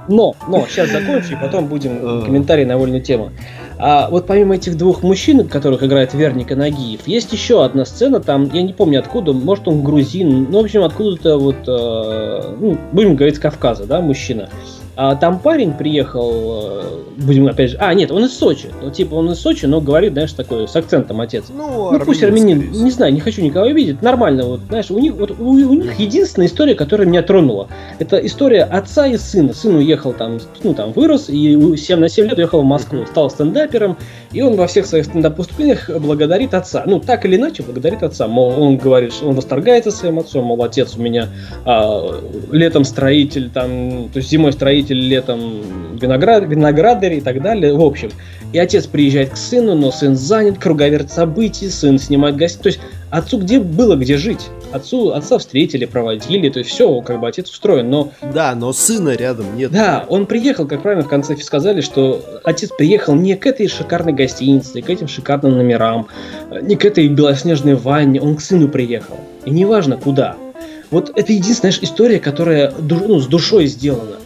Но, но, сейчас закончу, и потом будем Э. комментарии на вольную тему. А вот помимо этих двух мужчин, которых играет Верник и Нагиев, есть еще одна сцена, там, я не помню откуда, может он грузин, ну, в общем, откуда-то вот, э, ну, будем говорить, с Кавказа, да, мужчина. А там парень приехал, э, будем опять же, а, нет, он из Сочи, ну, типа он из Сочи, но говорит, знаешь, такой, с акцентом отец. Ну, Ну, пусть армянин, не знаю, не хочу никого обидеть, нормально, вот, знаешь, у них, вот, у, у них единственная история, которая меня тронула, это история отца и сына. Сын уехал там, ну, там, вырос, и у- 7 на 7 лет уехал в Москву, стал стендапером, и он во всех своих стендап-выступлениях благодарит отца. Ну, так или иначе, благодарит отца. Мол, он говорит, что он восторгается своим отцом, мол, отец у меня а, летом строитель, там, то есть зимой строитель, летом виноград, виноградарь и так далее, в общем. И отец приезжает к сыну, но сын занят, круговерт событий, сын снимает гостей. То есть отцу где было где жить? Отцу, отца встретили, проводили, то есть все, как бы отец устроен. Но Да, но сына рядом нет. да, он приехал, как правильно в конце сказали, что отец приехал не к этой шикарной гостинице, к этим шикарным номерам, не к этой белоснежной ванне, он к сыну приехал. И неважно куда. Вот это единственная знаешь, история, которая ну, с душой сделана.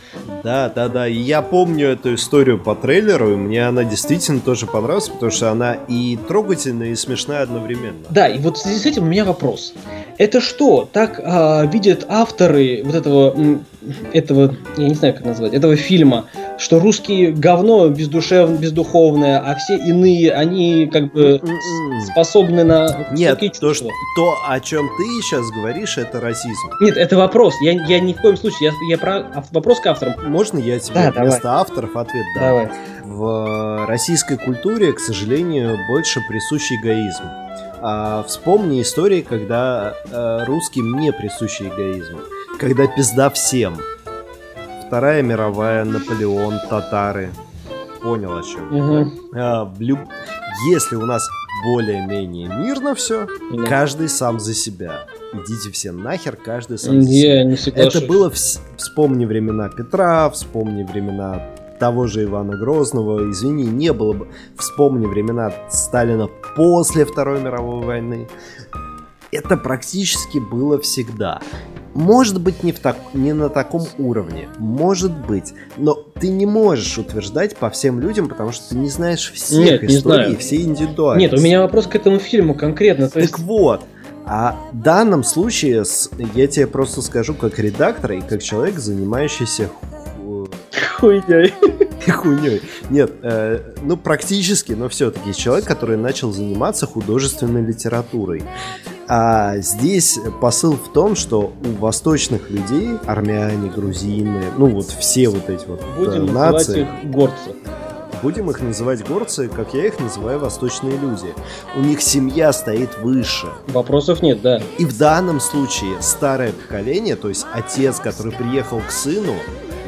Да, да, да. И я помню эту историю по трейлеру, и мне она действительно тоже понравилась, потому что она и трогательная, и смешная одновременно. Да, и вот в связи с этим у меня вопрос. Это что, так а, видят авторы вот этого, этого, я не знаю, как назвать, этого фильма, что русские говно бездушевное, бездуховное, а все иные, они как бы М-м. способны на Нет, то, что, то, о чем ты сейчас говоришь, это расизм. Нет, это вопрос. Я, я ни в коем случае. Я, я про вопрос к авторам. Можно я тебе Да, вместо авторов ответ дам? Давай. В российской культуре, к сожалению, больше присущ эгоизм. А вспомни истории, когда э, русским не присущий эгоизм. Когда пизда всем. Вторая мировая, Наполеон, татары. Понял о чем. Мгм. А, в люб- Если у нас более-менее мирно все, Да. каждый сам за себя. Идите все нахер, каждый сам за себя. Не соглашусь. Это было, вс- вспомни времена Петра, вспомни времена того же Ивана Грозного, извини, не было бы, вспомни времена Сталина после Второй мировой войны. Это практически было всегда. Может быть, не, в так, не на таком уровне. Может быть. Но ты не можешь утверждать по всем людям, потому что ты не знаешь всех Нет, не историй, знаю. все индивидуальности. Нет, у меня вопрос к этому фильму конкретно. То есть, Так вот, а в данном случае я тебе просто скажу как редактор и как человек, занимающийся ху- хуйней. хуйней. Нет, э, ну практически, но все-таки человек, который начал заниматься художественной литературой. А здесь посыл в том, что у восточных людей, армяне, грузины, ну вот все вот эти вот э, Будем называть нации, их горцы. будем их называть горцы, как я их называю восточные люди. У них семья стоит выше. Вопросов нет, да. И в данном случае старое поколение, то есть отец, который приехал к сыну,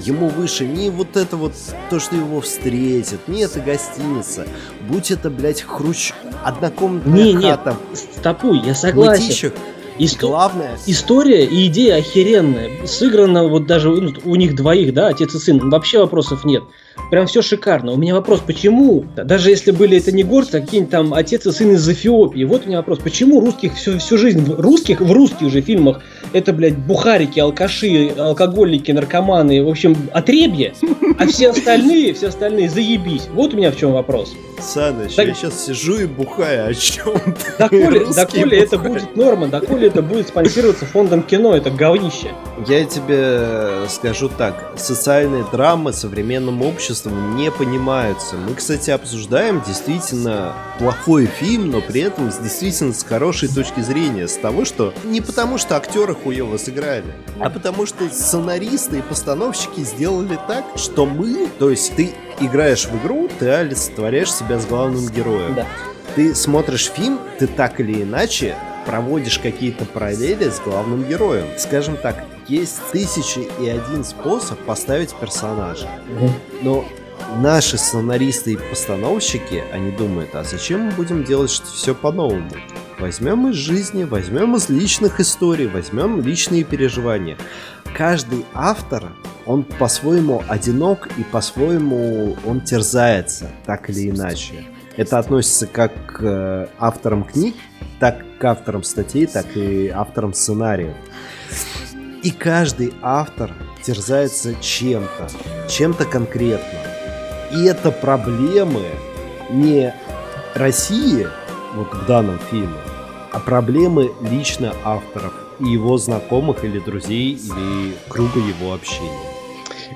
ему выше не вот это вот, то, что его встретит, не это гостиница, будь это, блядь, хрущ... однокомнатная Не, нет, хата Стопуй, я согласен. Мытищах. Исто- Главное, История и идея охеренная. Сыграно вот даже ну, у них двоих, да, отец и сын. Вообще вопросов нет. Прям все шикарно. У меня вопрос, почему? Даже если были это не горцы, а какие-нибудь там отец и сын из Эфиопии. Вот у меня вопрос, почему русских всю, всю жизнь, русских в русских же фильмах, это, блядь, бухарики, алкаши, алкоголики, наркоманы, в общем, отребье, а все остальные, все остальные заебись. Вот у меня в чем вопрос. Саныч, Так- я сейчас сижу и бухаю, о чем ты? Доколе, доколе это будет норма, доколе это будет спонсироваться фондом кино, это говнище. Я тебе скажу так, социальные драмы современным обществом не понимаются. Мы, кстати, обсуждаем действительно плохой фильм, но при этом действительно с хорошей точки зрения. С того, что не потому, что актеры хуево сыграли, а потому, что сценаристы и постановщики сделали так, что мы, то есть ты играешь в игру, ты олицетворяешь себя с главным героем Да. ты смотришь фильм, ты так или иначе проводишь какие-то параллели с главным героем. Скажем так, есть тысячи и один способ поставить персонажа. Но наши сценаристы и постановщики, они думают, а зачем мы будем делать все по-новому? Возьмем из жизни, возьмем из личных историй, возьмем личные переживания. каждый автор, он по-своему одинок и по-своему он терзается, так или иначе. Это относится как к э, авторам книг, так к авторам статей, так и авторам сценариев. И каждый автор терзается чем-то, чем-то конкретно. И это проблемы не России, вот в данном фильме, а проблемы лично авторов и его знакомых или друзей или круга его общения.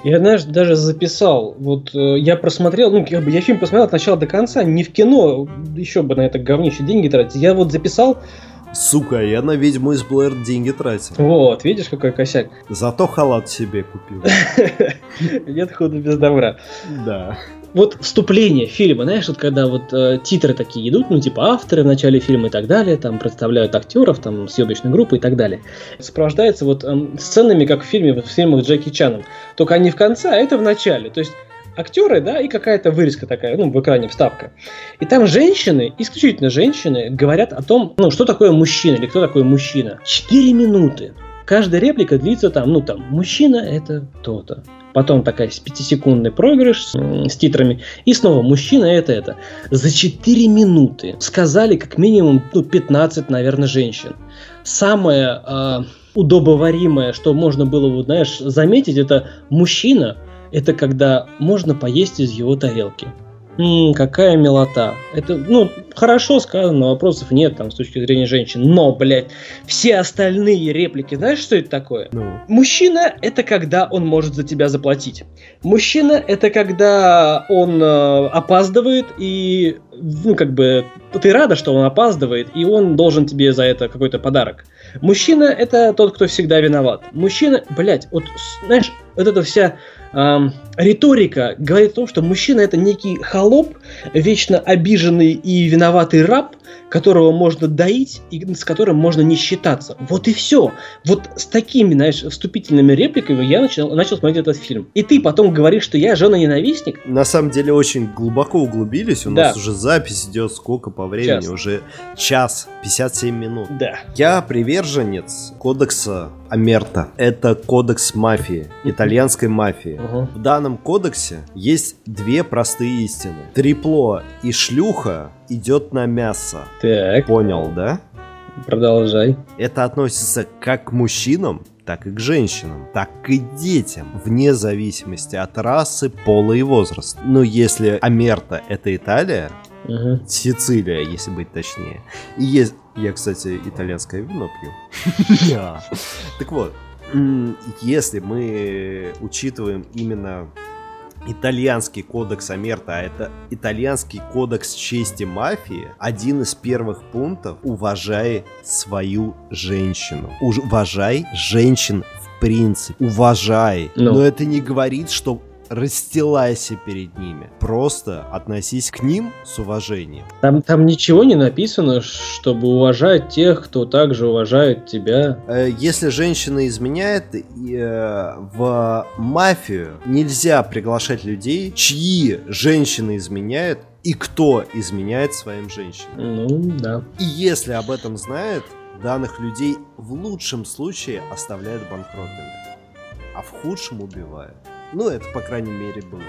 Я, знаешь, даже записал, вот э, я просмотрел, ну, как бы я фильм посмотрел от начала до конца, не в кино, еще бы на это говнище деньги тратить. Я вот записал, Сука, я на ведьму из Блэр деньги тратил. вот, видишь, какой косяк. Зато халат себе купил. Нет худа без добра. Да. Вот вступление фильма, знаешь, вот когда вот э, титры такие идут, ну, типа авторы в начале фильма и так далее, там представляют актеров, там съемочную группу и так далее. Сопровождается вот эм, сценами, как в фильме, в фильмах с Джеки Чаном. Только они в конце, а это в начале. То есть актеры, да, и какая-то вырезка такая, ну, в экране вставка. И там женщины, исключительно женщины, говорят о том, ну, что такое мужчина или кто такой мужчина. Четыре минуты. Каждая реплика длится там, ну, там, мужчина это то-то. Потом такая пятисекундный проигрыш с, с титрами. И снова мужчина это это. За 4 минуты сказали как минимум ну, 15, наверное, женщин. Самое э, удобоваримое, что можно было, вот, знаешь, заметить, это мужчина, это когда можно поесть из его тарелки. М, какая милота. Это, ну, хорошо сказано, вопросов нет там с точки зрения женщин. Но, блядь, все остальные реплики, знаешь, что это такое? Ну, Мужчина – это когда он может за тебя заплатить. Мужчина – это когда он э, опаздывает и, ну, как бы, ты рада, что он опаздывает, и он должен тебе за это какой-то подарок. Мужчина – это тот, кто всегда виноват. Мужчина, блядь, вот, знаешь, вот эта вся эм, риторика говорит о том, что мужчина – это некий холоп, вечно обиженный и виноватый раб, которого можно доить и с которым можно не считаться. Вот и все. Вот с такими, знаешь, вступительными репликами я начал, начал смотреть этот фильм. И ты потом говоришь, что я жена-ненавистник? на самом деле очень глубоко углубились. У Да. нас уже запись идет сколько по времени? Час. Уже час 57 минут. Да. Я приверженец кодекса Амерта. Это кодекс мафии, итальянской мафии. В данном кодексе есть две простые истины. Трепло и шлюха идет на мясо. Так, Понял, да? продолжай. Это относится как к мужчинам, так и к женщинам, так и к детям, вне зависимости от расы, пола и возраста. Но если Амерта это Италия, Мгм. Сицилия, если быть точнее. И есть... Я, кстати, итальянское вино пью. Так вот, если мы учитываем именно итальянский кодекс Амерта, а это итальянский кодекс чести мафии, один из первых пунктов – уважай свою женщину. Уважай женщин в принципе. Уважай. Ну. Но это не говорит, что расстилайся перед ними. Просто относись к ним с уважением. Там, там ничего не написано, чтобы уважать тех, кто также уважает тебя. Э, Если женщина изменяет, э, в мафию нельзя приглашать людей, чьи женщины изменяют и кто изменяет своим женщинам. Ну, да. И если об этом знает, данных людей в лучшем случае оставляют банкротами, а в худшем убивают. Ну, это, по крайней мере, было.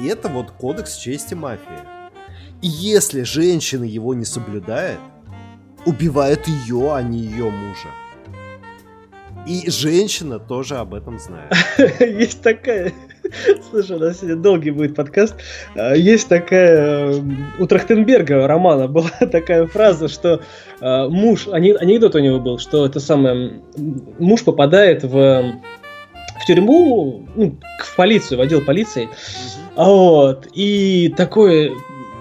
И это вот кодекс чести мафии. И если женщина его не соблюдает, убивают ее, а не ее мужа. И женщина тоже об этом знает. Есть такая... Слушай, у нас сегодня долгий будет подкаст. А, Есть такая... э, У Трахтенберга романа была такая фраза, что э, муж... ане- Анекдот у него был, что это самое... Муж попадает в тюрьму, ну, в полицию, в отдел полиции, вот, и такое,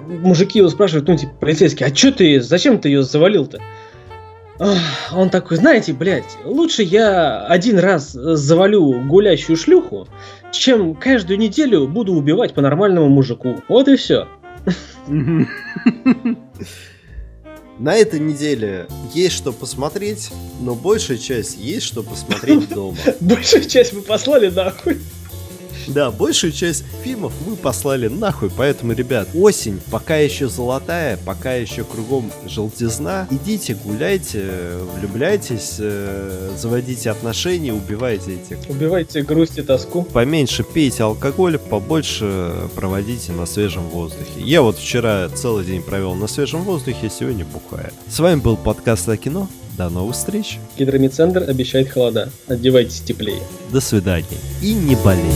мужики его спрашивают, ну, типа, полицейский, а что ты, зачем ты ее завалил-то? Он такой, знаете, блядь, лучше я один раз завалю гулящую шлюху, чем каждую неделю буду убивать по нормальному мужику. Вот и все. На этой неделе есть что посмотреть, но большая часть есть что посмотреть дома. Большую часть мы послали нахуй. Да, большую часть фильмов мы послали нахуй, поэтому, ребят, осень пока еще золотая, пока еще кругом желтизна. Идите, гуляйте, влюбляйтесь, э, заводите отношения, убивайте этих. Убивайте грусть и тоску. Поменьше пейте алкоголь, побольше проводите на свежем воздухе. Я вот вчера целый день провел на свежем воздухе, сегодня бухаю. С вами был подкаст о кино. До новых встреч. Гидромедцентр обещает холода. Одевайтесь теплее. До свидания. И не болейте.